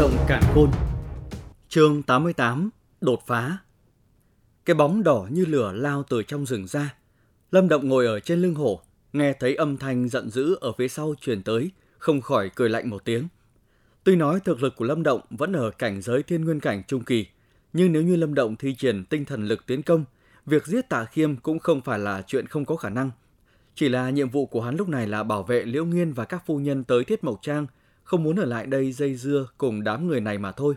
động cản khôn Chương 88 Đột phá Cái bóng đỏ như lửa lao từ trong rừng ra. Lâm Động ngồi ở trên lưng hổ, nghe thấy âm thanh giận dữ ở phía sau truyền tới, không khỏi cười lạnh một tiếng. Tuy nói thực lực của Lâm Động vẫn ở cảnh giới thiên nguyên cảnh trung kỳ, nhưng nếu như Lâm Động thi triển tinh thần lực tiến công, việc giết Tạ Khiêm cũng không phải là chuyện không có khả năng. Chỉ là nhiệm vụ của hắn lúc này là bảo vệ Liễu Nghiên và các phu nhân tới Thiết Mộc Trang, không muốn ở lại đây dây dưa cùng đám người này mà thôi.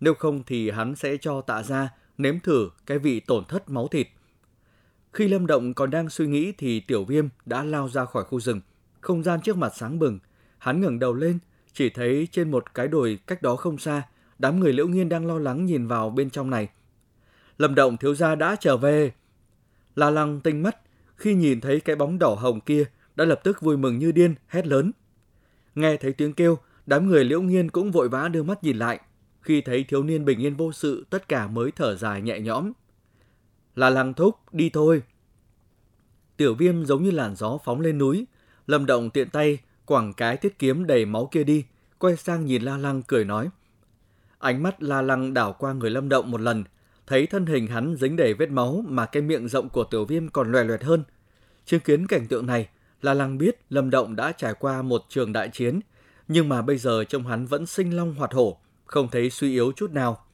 Nếu không thì hắn sẽ cho tạ ra nếm thử cái vị tổn thất máu thịt. Khi Lâm Động còn đang suy nghĩ thì Tiểu Viêm đã lao ra khỏi khu rừng. Không gian trước mặt sáng bừng. Hắn ngẩng đầu lên, chỉ thấy trên một cái đồi cách đó không xa, đám người liễu nghiên đang lo lắng nhìn vào bên trong này. Lâm Động thiếu gia đã trở về. La Lăng tinh mắt, khi nhìn thấy cái bóng đỏ hồng kia, đã lập tức vui mừng như điên, hét lớn. Nghe thấy tiếng kêu, đám người liễu nghiên cũng vội vã đưa mắt nhìn lại. Khi thấy thiếu niên bình yên vô sự, tất cả mới thở dài nhẹ nhõm. Là làng thúc, đi thôi. Tiểu viêm giống như làn gió phóng lên núi. Lâm động tiện tay, quẳng cái thiết kiếm đầy máu kia đi, quay sang nhìn La Lăng cười nói. Ánh mắt La Lăng đảo qua người Lâm Động một lần, thấy thân hình hắn dính đầy vết máu mà cái miệng rộng của tiểu viêm còn loè loẹt hơn. Chứng kiến cảnh tượng này, là làng biết Lâm Động đã trải qua một trường đại chiến, nhưng mà bây giờ trông hắn vẫn sinh long hoạt hổ, không thấy suy yếu chút nào.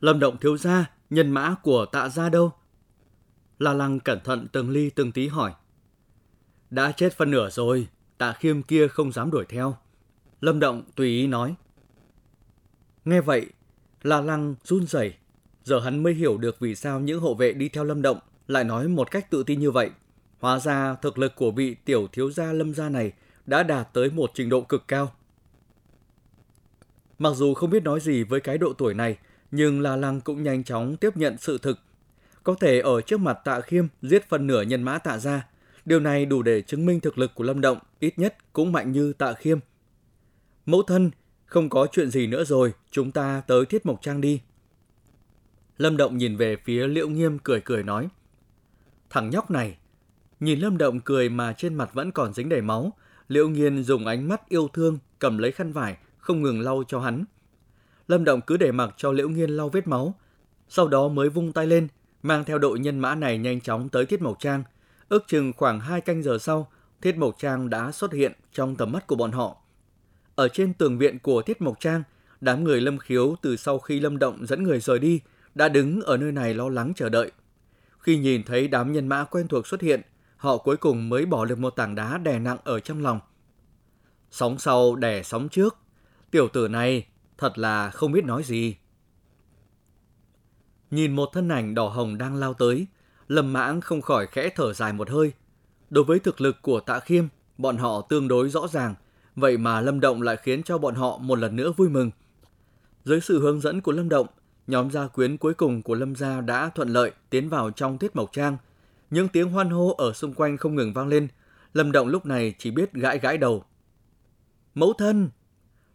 Lâm Động thiếu gia, nhân mã của tạ gia đâu? La Lăng cẩn thận từng ly từng tí hỏi. Đã chết phân nửa rồi, tạ khiêm kia không dám đuổi theo. Lâm Động tùy ý nói. Nghe vậy, La Lăng run rẩy. Giờ hắn mới hiểu được vì sao những hộ vệ đi theo Lâm Động lại nói một cách tự tin như vậy. Hóa ra thực lực của vị tiểu thiếu gia Lâm gia này đã đạt tới một trình độ cực cao. Mặc dù không biết nói gì với cái độ tuổi này, nhưng La Lăng cũng nhanh chóng tiếp nhận sự thực. Có thể ở trước mặt tạ khiêm giết phần nửa nhân mã tạ ra. Điều này đủ để chứng minh thực lực của Lâm Động ít nhất cũng mạnh như tạ khiêm. Mẫu thân, không có chuyện gì nữa rồi, chúng ta tới Thiết Mộc Trang đi. Lâm Động nhìn về phía Liễu Nghiêm cười cười nói. Thằng nhóc này, nhìn Lâm Động cười mà trên mặt vẫn còn dính đầy máu, Liễu Nghiên dùng ánh mắt yêu thương cầm lấy khăn vải, không ngừng lau cho hắn. Lâm Động cứ để mặc cho Liễu Nghiên lau vết máu, sau đó mới vung tay lên, mang theo đội nhân mã này nhanh chóng tới Thiết Mộc Trang. Ước chừng khoảng hai canh giờ sau, Thiết Mộc Trang đã xuất hiện trong tầm mắt của bọn họ. Ở trên tường viện của Thiết Mộc Trang, đám người Lâm Khiếu từ sau khi Lâm Động dẫn người rời đi, đã đứng ở nơi này lo lắng chờ đợi. Khi nhìn thấy đám nhân mã quen thuộc xuất hiện, họ cuối cùng mới bỏ được một tảng đá đè nặng ở trong lòng. Sóng sau đè sóng trước, tiểu tử này thật là không biết nói gì. Nhìn một thân ảnh đỏ hồng đang lao tới, Lâm Mãng không khỏi khẽ thở dài một hơi. Đối với thực lực của Tạ Khiêm, bọn họ tương đối rõ ràng, vậy mà Lâm Động lại khiến cho bọn họ một lần nữa vui mừng. Dưới sự hướng dẫn của Lâm Động, nhóm gia quyến cuối cùng của Lâm gia đã thuận lợi tiến vào trong Tiết Mộc Trang. Những tiếng hoan hô ở xung quanh không ngừng vang lên, Lâm Động lúc này chỉ biết gãi gãi đầu. Mẫu thân!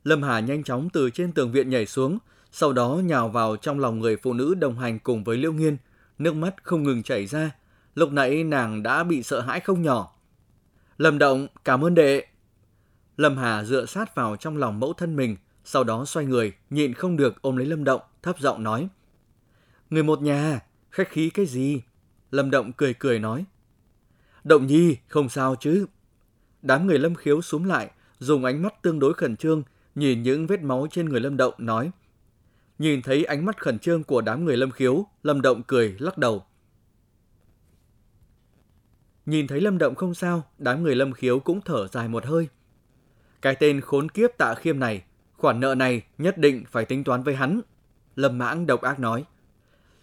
Lâm Hà nhanh chóng từ trên tường viện nhảy xuống, sau đó nhào vào trong lòng người phụ nữ đồng hành cùng với Liễu Nghiên, nước mắt không ngừng chảy ra. Lúc nãy nàng đã bị sợ hãi không nhỏ. Lâm Động, cảm ơn đệ. Lâm Hà dựa sát vào trong lòng mẫu thân mình, sau đó xoay người, nhịn không được ôm lấy Lâm Động, thấp giọng nói. Người một nhà, khách khí cái gì? Lâm Động cười cười nói. Động nhi, không sao chứ. Đám người Lâm Khiếu xuống lại, dùng ánh mắt tương đối khẩn trương, nhìn những vết máu trên người Lâm Động, nói. Nhìn thấy ánh mắt khẩn trương của đám người Lâm Khiếu, Lâm Động cười, lắc đầu. Nhìn thấy Lâm Động không sao, đám người Lâm Khiếu cũng thở dài một hơi. Cái tên khốn kiếp tạ khiêm này, khoản nợ này nhất định phải tính toán với hắn. Lâm Mãng độc ác nói.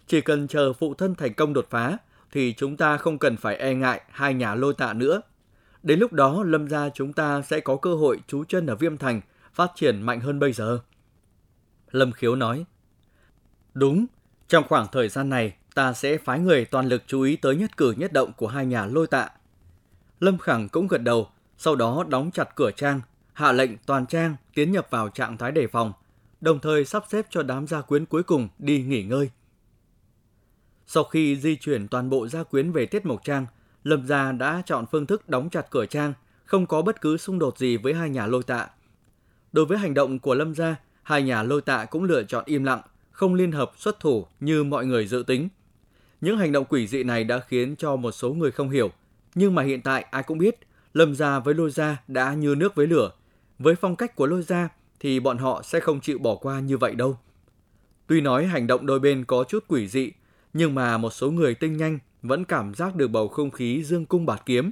Chỉ cần chờ phụ thân thành công đột phá, thì chúng ta không cần phải e ngại hai nhà lôi tạ nữa. Đến lúc đó Lâm gia chúng ta sẽ có cơ hội trú chân ở Viêm Thành, phát triển mạnh hơn bây giờ. Lâm Khiếu nói. Đúng, trong khoảng thời gian này, ta sẽ phái người toàn lực chú ý tới nhất cử nhất động của hai nhà lôi tạ. Lâm Khẳng cũng gật đầu, sau đó đóng chặt cửa trang, hạ lệnh toàn trang tiến nhập vào trạng thái đề phòng, đồng thời sắp xếp cho đám gia quyến cuối cùng đi nghỉ ngơi. Sau khi di chuyển toàn bộ gia quyến về Tiết Mộc Trang, Lâm gia đã chọn phương thức đóng chặt cửa trang, không có bất cứ xung đột gì với hai nhà lôi tạ. Đối với hành động của Lâm gia, hai nhà lôi tạ cũng lựa chọn im lặng, không liên hợp xuất thủ như mọi người dự tính. Những hành động quỷ dị này đã khiến cho một số người không hiểu, nhưng mà hiện tại ai cũng biết, Lâm gia với Lôi gia đã như nước với lửa. Với phong cách của Lôi gia thì bọn họ sẽ không chịu bỏ qua như vậy đâu. Tuy nói hành động đôi bên có chút quỷ dị, nhưng mà một số người tinh nhanh vẫn cảm giác được bầu không khí dương cung bạt kiếm.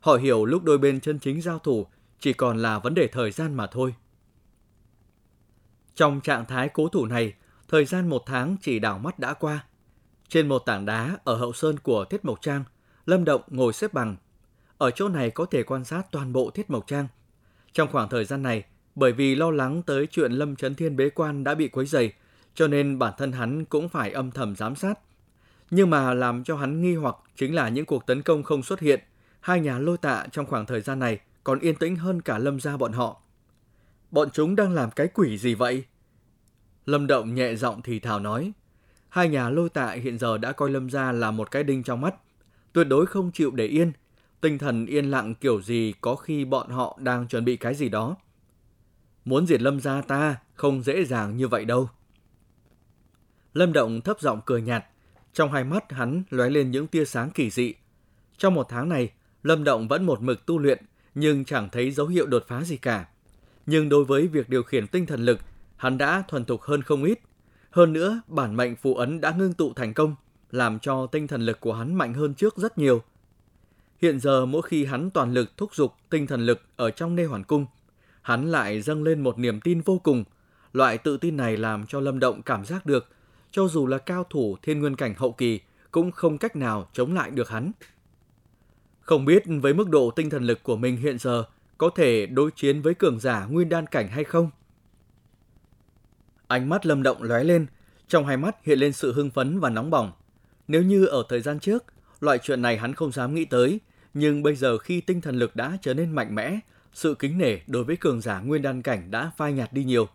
Họ hiểu lúc đôi bên chân chính giao thủ chỉ còn là vấn đề thời gian mà thôi. Trong trạng thái cố thủ này, thời gian một tháng chỉ đảo mắt đã qua. Trên một tảng đá ở hậu sơn của Thiết Mộc Trang, Lâm Động ngồi xếp bằng. Ở chỗ này có thể quan sát toàn bộ Thiết Mộc Trang. Trong khoảng thời gian này, bởi vì lo lắng tới chuyện Lâm Trấn Thiên bế quan đã bị quấy dày, cho nên bản thân hắn cũng phải âm thầm giám sát. Nhưng mà làm cho hắn nghi hoặc chính là những cuộc tấn công không xuất hiện. Hai nhà lôi tạ trong khoảng thời gian này còn yên tĩnh hơn cả lâm gia bọn họ. Bọn chúng đang làm cái quỷ gì vậy? Lâm Động nhẹ giọng thì thào nói. Hai nhà lôi tạ hiện giờ đã coi lâm gia là một cái đinh trong mắt. Tuyệt đối không chịu để yên. Tinh thần yên lặng kiểu gì có khi bọn họ đang chuẩn bị cái gì đó. Muốn diệt lâm gia ta không dễ dàng như vậy đâu. Lâm Động thấp giọng cười nhạt, trong hai mắt hắn lóe lên những tia sáng kỳ dị. Trong một tháng này, Lâm Động vẫn một mực tu luyện, nhưng chẳng thấy dấu hiệu đột phá gì cả. Nhưng đối với việc điều khiển tinh thần lực, hắn đã thuần thục hơn không ít. Hơn nữa, bản mệnh phù ấn đã ngưng tụ thành công, làm cho tinh thần lực của hắn mạnh hơn trước rất nhiều. Hiện giờ mỗi khi hắn toàn lực thúc giục tinh thần lực ở trong nê hoàn cung, hắn lại dâng lên một niềm tin vô cùng. Loại tự tin này làm cho Lâm Động cảm giác được cho dù là cao thủ thiên nguyên cảnh hậu kỳ cũng không cách nào chống lại được hắn. Không biết với mức độ tinh thần lực của mình hiện giờ có thể đối chiến với cường giả nguyên đan cảnh hay không? Ánh mắt lâm động lóe lên, trong hai mắt hiện lên sự hưng phấn và nóng bỏng. Nếu như ở thời gian trước, loại chuyện này hắn không dám nghĩ tới, nhưng bây giờ khi tinh thần lực đã trở nên mạnh mẽ, sự kính nể đối với cường giả nguyên đan cảnh đã phai nhạt đi nhiều.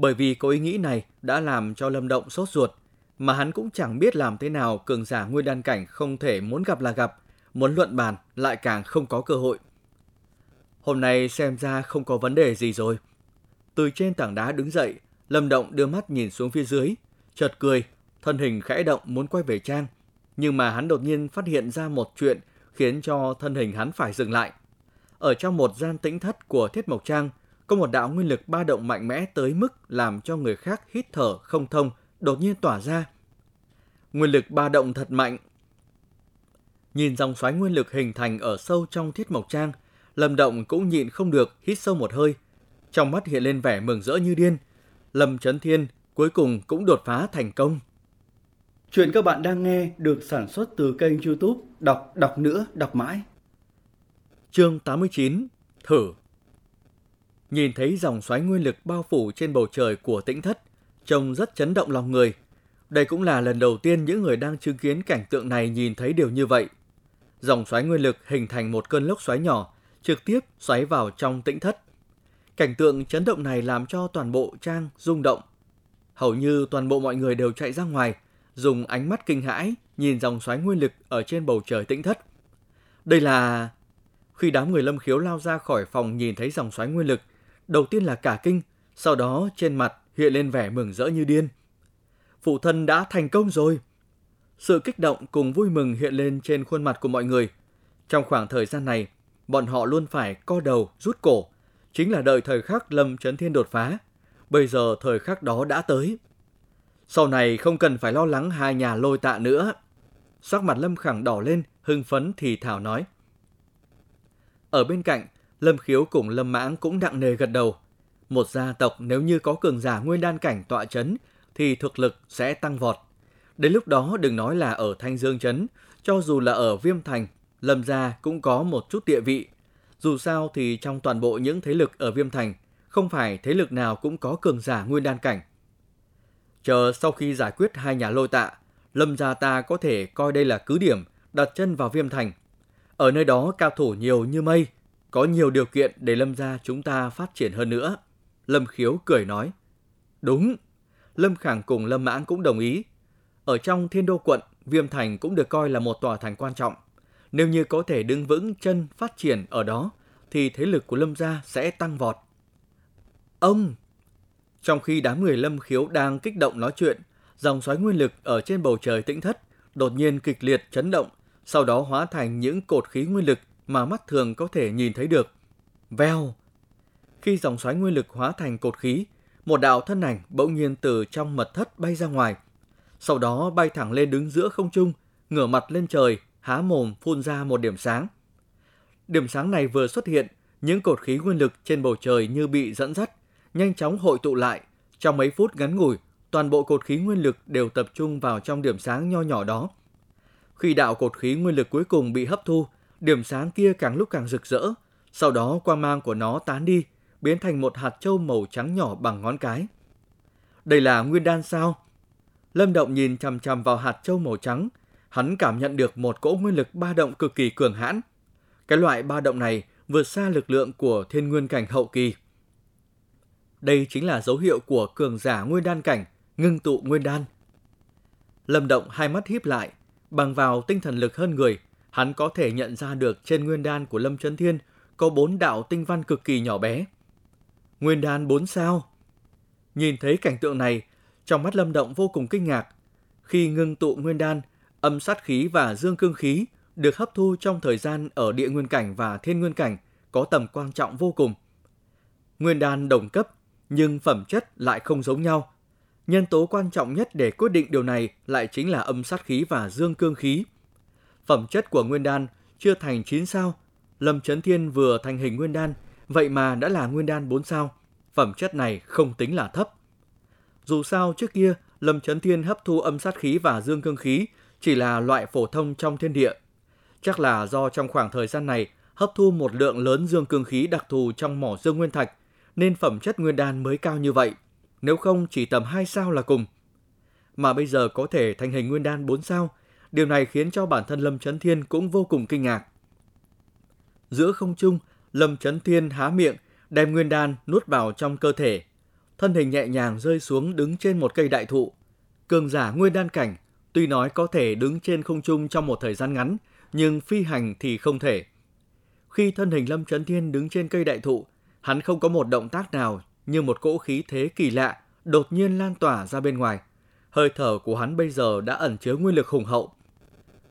Bởi vì có ý nghĩ này đã làm cho Lâm Động sốt ruột, mà hắn cũng chẳng biết làm thế nào cường giả nguyên đan cảnh không thể muốn gặp là gặp, muốn luận bàn lại càng không có cơ hội. Hôm nay xem ra không có vấn đề gì rồi. Từ trên tảng đá đứng dậy, Lâm Động đưa mắt nhìn xuống phía dưới, chợt cười, thân hình khẽ động muốn quay về trang. Nhưng mà hắn đột nhiên phát hiện ra một chuyện khiến cho thân hình hắn phải dừng lại. Ở trong một gian tĩnh thất của Thiết Mộc Trang, có một đạo nguyên lực ba động mạnh mẽ tới mức làm cho người khác hít thở không thông, đột nhiên tỏa ra. Nguyên lực ba động thật mạnh. Nhìn dòng xoáy nguyên lực hình thành ở sâu trong thiết mộc trang, Lâm Động cũng nhịn không được hít sâu một hơi. Trong mắt hiện lên vẻ mừng rỡ như điên. Lâm Trấn Thiên cuối cùng cũng đột phá thành công. Chuyện các bạn đang nghe được sản xuất từ kênh youtube Đọc Đọc Nữa Đọc Mãi. Chương 89 Thử nhìn thấy dòng xoáy nguyên lực bao phủ trên bầu trời của tĩnh thất, trông rất chấn động lòng người. Đây cũng là lần đầu tiên những người đang chứng kiến cảnh tượng này nhìn thấy điều như vậy. Dòng xoáy nguyên lực hình thành một cơn lốc xoáy nhỏ, trực tiếp xoáy vào trong tĩnh thất. Cảnh tượng chấn động này làm cho toàn bộ trang rung động. Hầu như toàn bộ mọi người đều chạy ra ngoài, dùng ánh mắt kinh hãi nhìn dòng xoáy nguyên lực ở trên bầu trời tĩnh thất. Đây là... Khi đám người lâm khiếu lao ra khỏi phòng nhìn thấy dòng xoáy nguyên lực, đầu tiên là cả kinh, sau đó trên mặt hiện lên vẻ mừng rỡ như điên. Phụ thân đã thành công rồi. Sự kích động cùng vui mừng hiện lên trên khuôn mặt của mọi người. Trong khoảng thời gian này, bọn họ luôn phải co đầu, rút cổ, chính là đợi thời khắc Lâm Trấn Thiên đột phá. Bây giờ thời khắc đó đã tới. Sau này không cần phải lo lắng hai nhà lôi tạ nữa. Sắc mặt Lâm Khẳng đỏ lên, hưng phấn thì thảo nói. Ở bên cạnh, Lâm Khiếu cùng Lâm Mãng cũng nặng nề gật đầu. Một gia tộc nếu như có cường giả nguyên đan cảnh tọa chấn thì thực lực sẽ tăng vọt. Đến lúc đó đừng nói là ở Thanh Dương chấn, cho dù là ở Viêm Thành, Lâm gia cũng có một chút địa vị. Dù sao thì trong toàn bộ những thế lực ở Viêm Thành, không phải thế lực nào cũng có cường giả nguyên đan cảnh. Chờ sau khi giải quyết hai nhà lôi tạ, Lâm gia ta có thể coi đây là cứ điểm đặt chân vào Viêm Thành. Ở nơi đó cao thủ nhiều như mây, có nhiều điều kiện để Lâm gia chúng ta phát triển hơn nữa. Lâm Khiếu cười nói. Đúng. Lâm Khẳng cùng Lâm Mãn cũng đồng ý. Ở trong thiên đô quận, Viêm Thành cũng được coi là một tòa thành quan trọng. Nếu như có thể đứng vững chân phát triển ở đó, thì thế lực của Lâm gia sẽ tăng vọt. Ông! Trong khi đám người Lâm Khiếu đang kích động nói chuyện, dòng xoáy nguyên lực ở trên bầu trời tĩnh thất đột nhiên kịch liệt chấn động, sau đó hóa thành những cột khí nguyên lực mà mắt thường có thể nhìn thấy được. Veo! Khi dòng xoáy nguyên lực hóa thành cột khí, một đạo thân ảnh bỗng nhiên từ trong mật thất bay ra ngoài. Sau đó bay thẳng lên đứng giữa không trung, ngửa mặt lên trời, há mồm phun ra một điểm sáng. Điểm sáng này vừa xuất hiện, những cột khí nguyên lực trên bầu trời như bị dẫn dắt, nhanh chóng hội tụ lại. Trong mấy phút ngắn ngủi, toàn bộ cột khí nguyên lực đều tập trung vào trong điểm sáng nho nhỏ đó. Khi đạo cột khí nguyên lực cuối cùng bị hấp thu, điểm sáng kia càng lúc càng rực rỡ, sau đó quang mang của nó tán đi, biến thành một hạt châu màu trắng nhỏ bằng ngón cái. Đây là nguyên đan sao? Lâm Động nhìn chằm chằm vào hạt châu màu trắng, hắn cảm nhận được một cỗ nguyên lực ba động cực kỳ cường hãn. Cái loại ba động này vượt xa lực lượng của thiên nguyên cảnh hậu kỳ. Đây chính là dấu hiệu của cường giả nguyên đan cảnh, ngưng tụ nguyên đan. Lâm Động hai mắt híp lại, bằng vào tinh thần lực hơn người, hắn có thể nhận ra được trên nguyên đan của Lâm Chấn Thiên có bốn đạo tinh văn cực kỳ nhỏ bé. Nguyên đan bốn sao. Nhìn thấy cảnh tượng này, trong mắt Lâm Động vô cùng kinh ngạc. Khi ngưng tụ nguyên đan, âm sát khí và dương cương khí được hấp thu trong thời gian ở địa nguyên cảnh và thiên nguyên cảnh có tầm quan trọng vô cùng. Nguyên đan đồng cấp, nhưng phẩm chất lại không giống nhau. Nhân tố quan trọng nhất để quyết định điều này lại chính là âm sát khí và dương cương khí. Phẩm chất của nguyên đan chưa thành 9 sao, Lâm Chấn Thiên vừa thành hình nguyên đan, vậy mà đã là nguyên đan 4 sao. Phẩm chất này không tính là thấp. Dù sao trước kia, Lâm Chấn Thiên hấp thu âm sát khí và dương cương khí chỉ là loại phổ thông trong thiên địa. Chắc là do trong khoảng thời gian này hấp thu một lượng lớn dương cương khí đặc thù trong mỏ dương nguyên thạch, nên phẩm chất nguyên đan mới cao như vậy. Nếu không chỉ tầm 2 sao là cùng. Mà bây giờ có thể thành hình nguyên đan 4 sao, điều này khiến cho bản thân Lâm Chấn Thiên cũng vô cùng kinh ngạc. Giữa không trung, Lâm Chấn Thiên há miệng, đem nguyên đan nuốt vào trong cơ thể. Thân hình nhẹ nhàng rơi xuống đứng trên một cây đại thụ. Cường giả nguyên đan cảnh, tuy nói có thể đứng trên không trung trong một thời gian ngắn, nhưng phi hành thì không thể. Khi thân hình Lâm Chấn Thiên đứng trên cây đại thụ, hắn không có một động tác nào như một cỗ khí thế kỳ lạ đột nhiên lan tỏa ra bên ngoài. Hơi thở của hắn bây giờ đã ẩn chứa nguyên lực hùng hậu.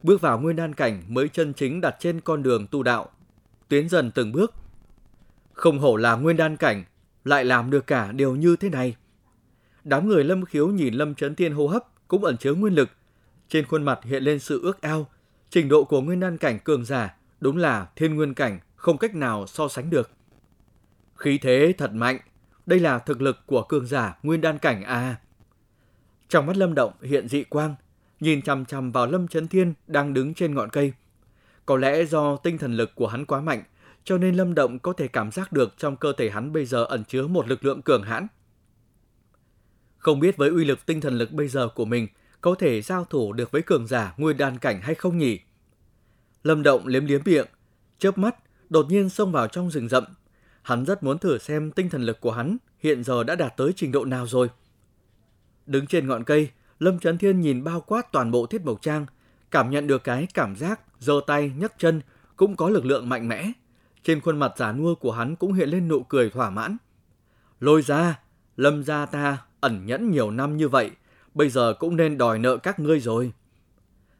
Bước vào nguyên đan cảnh mới chân chính đặt trên con đường tu đạo. Tiến dần từng bước. Không hổ là nguyên đan cảnh, lại làm được cả điều như thế này. Đám người lâm khiếu nhìn lâm chấn thiên hô hấp cũng ẩn chứa nguyên lực. Trên khuôn mặt hiện lên sự ước ao. Trình độ của nguyên đan cảnh cường giả đúng là thiên nguyên cảnh không cách nào so sánh được. Khí thế thật mạnh, đây là thực lực của cường giả nguyên đan cảnh à. Trong mắt Lâm Động hiện dị quang, nhìn chằm chằm vào Lâm Chấn Thiên đang đứng trên ngọn cây. Có lẽ do tinh thần lực của hắn quá mạnh, cho nên Lâm Động có thể cảm giác được trong cơ thể hắn bây giờ ẩn chứa một lực lượng cường hãn. Không biết với uy lực tinh thần lực bây giờ của mình có thể giao thủ được với cường giả nguyên đan cảnh hay không nhỉ? Lâm Động liếm liếm miệng, chớp mắt, đột nhiên xông vào trong rừng rậm. Hắn rất muốn thử xem tinh thần lực của hắn hiện giờ đã đạt tới trình độ nào rồi. Đứng trên ngọn cây, Lâm Trấn Thiên nhìn bao quát toàn bộ thiết mộc trang, cảm nhận được cái cảm giác giơ tay nhấc chân cũng có lực lượng mạnh mẽ. Trên khuôn mặt giả nua của hắn cũng hiện lên nụ cười thỏa mãn. Lôi ra, Lâm gia ta ẩn nhẫn nhiều năm như vậy, bây giờ cũng nên đòi nợ các ngươi rồi.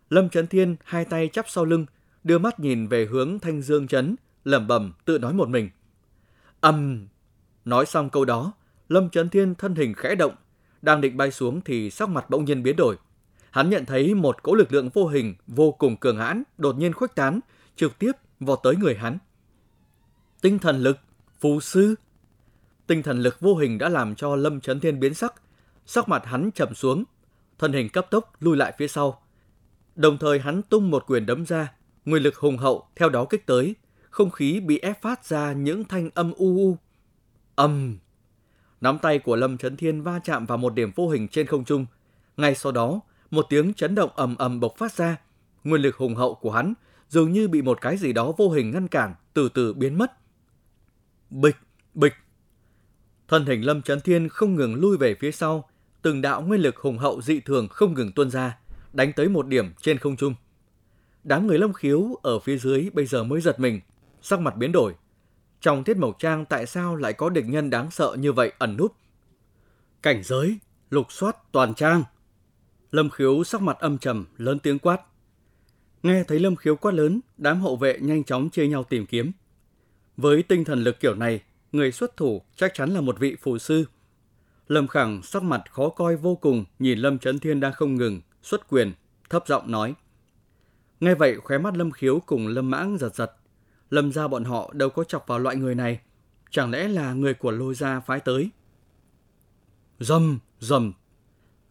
Lâm Trấn Thiên hai tay chắp sau lưng, đưa mắt nhìn về hướng Thanh Dương Trấn, lẩm bẩm tự nói một mình. Âm! Nói xong câu đó, Lâm Trấn Thiên thân hình khẽ động, đang định bay xuống thì sắc mặt bỗng nhiên biến đổi. Hắn nhận thấy một cỗ lực lượng vô hình, vô cùng cường hãn, đột nhiên khuếch tán, trực tiếp vọt tới người hắn. Tinh thần lực, phù sư. Tinh thần lực vô hình đã làm cho Lâm Trấn Thiên biến sắc, sắc mặt hắn chậm xuống, thân hình cấp tốc lui lại phía sau. Đồng thời hắn tung một quyền đấm ra, nguyên lực hùng hậu theo đó kích tới, không khí bị ép phát ra những thanh âm u u. Âm! Nắm tay của Lâm Trấn Thiên va chạm vào một điểm vô hình trên không trung. Ngay sau đó, một tiếng chấn động ầm ầm bộc phát ra. Nguyên lực hùng hậu của hắn dường như bị một cái gì đó vô hình ngăn cản, từ từ biến mất. Bịch, bịch. Thân hình Lâm Trấn Thiên không ngừng lui về phía sau, từng đạo nguyên lực hùng hậu dị thường không ngừng tuôn ra, đánh tới một điểm trên không trung. Đám người Lâm Khiếu ở phía dưới bây giờ mới giật mình, sắc mặt biến đổi. Trong tiết mộc trang tại sao lại có địch nhân đáng sợ như vậy ẩn núp? Cảnh giới, lục soát toàn trang. Lâm Khiếu sắc mặt âm trầm, lớn tiếng quát. Nghe thấy Lâm Khiếu quát lớn, đám hậu vệ nhanh chóng chia nhau tìm kiếm. Với tinh thần lực kiểu này, người xuất thủ chắc chắn là một vị phù sư. Lâm Khẳng sắc mặt khó coi vô cùng nhìn Lâm Trấn Thiên đang không ngừng, xuất quyền, thấp giọng nói. Nghe vậy khóe mắt Lâm Khiếu cùng Lâm Mãng giật giật. Lâm ra bọn họ đâu có chọc vào loại người này. Chẳng lẽ là người của lôi gia phái tới? Dầm, dầm.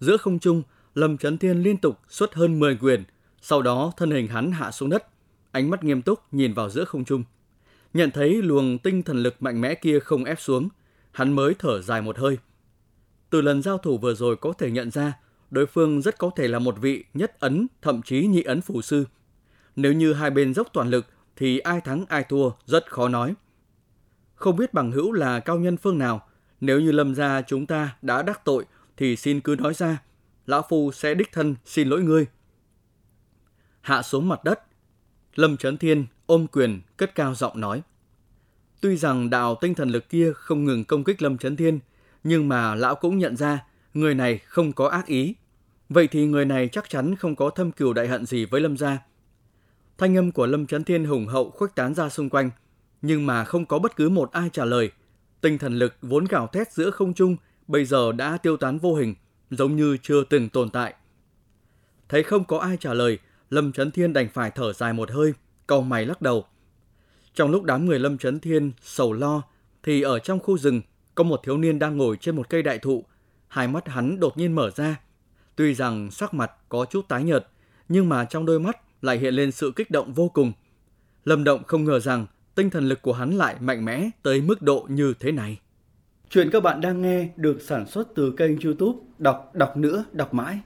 Giữa không trung, Lâm Trấn Thiên liên tục xuất hơn 10 quyền, sau đó thân hình hắn hạ xuống đất, ánh mắt nghiêm túc nhìn vào giữa không trung. Nhận thấy luồng tinh thần lực mạnh mẽ kia không ép xuống, hắn mới thở dài một hơi. Từ lần giao thủ vừa rồi có thể nhận ra, đối phương rất có thể là một vị nhất ấn, thậm chí nhị ấn phù sư. Nếu như hai bên dốc toàn lực thì ai thắng ai thua rất khó nói. Không biết bằng hữu là cao nhân phương nào, nếu như lâm gia chúng ta đã đắc tội thì xin cứ nói ra, lão phu sẽ đích thân xin lỗi ngươi. Hạ xuống mặt đất, Lâm Trấn Thiên ôm quyền cất cao giọng nói. Tuy rằng đạo tinh thần lực kia không ngừng công kích Lâm Trấn Thiên, nhưng mà lão cũng nhận ra người này không có ác ý. Vậy thì người này chắc chắn không có thâm cừu đại hận gì với Lâm gia. Thanh âm của Lâm Trấn Thiên hùng hậu khuếch tán ra xung quanh, nhưng mà không có bất cứ một ai trả lời. Tinh thần lực vốn gào thét giữa không trung bây giờ đã tiêu tán vô hình, giống như chưa từng tồn tại. Thấy không có ai trả lời, Lâm Trấn Thiên đành phải thở dài một hơi, cau mày lắc đầu. Trong lúc đám người Lâm Trấn Thiên sầu lo, thì ở trong khu rừng có một thiếu niên đang ngồi trên một cây đại thụ. Hai mắt hắn đột nhiên mở ra. Tuy rằng sắc mặt có chút tái nhợt, nhưng mà trong đôi mắt lại hiện lên sự kích động vô cùng. Lâm Động không ngờ rằng tinh thần lực của hắn lại mạnh mẽ tới mức độ như thế này. Chuyện các bạn đang nghe được sản xuất từ kênh youtube Đọc Đọc Nữa, Đọc Mãi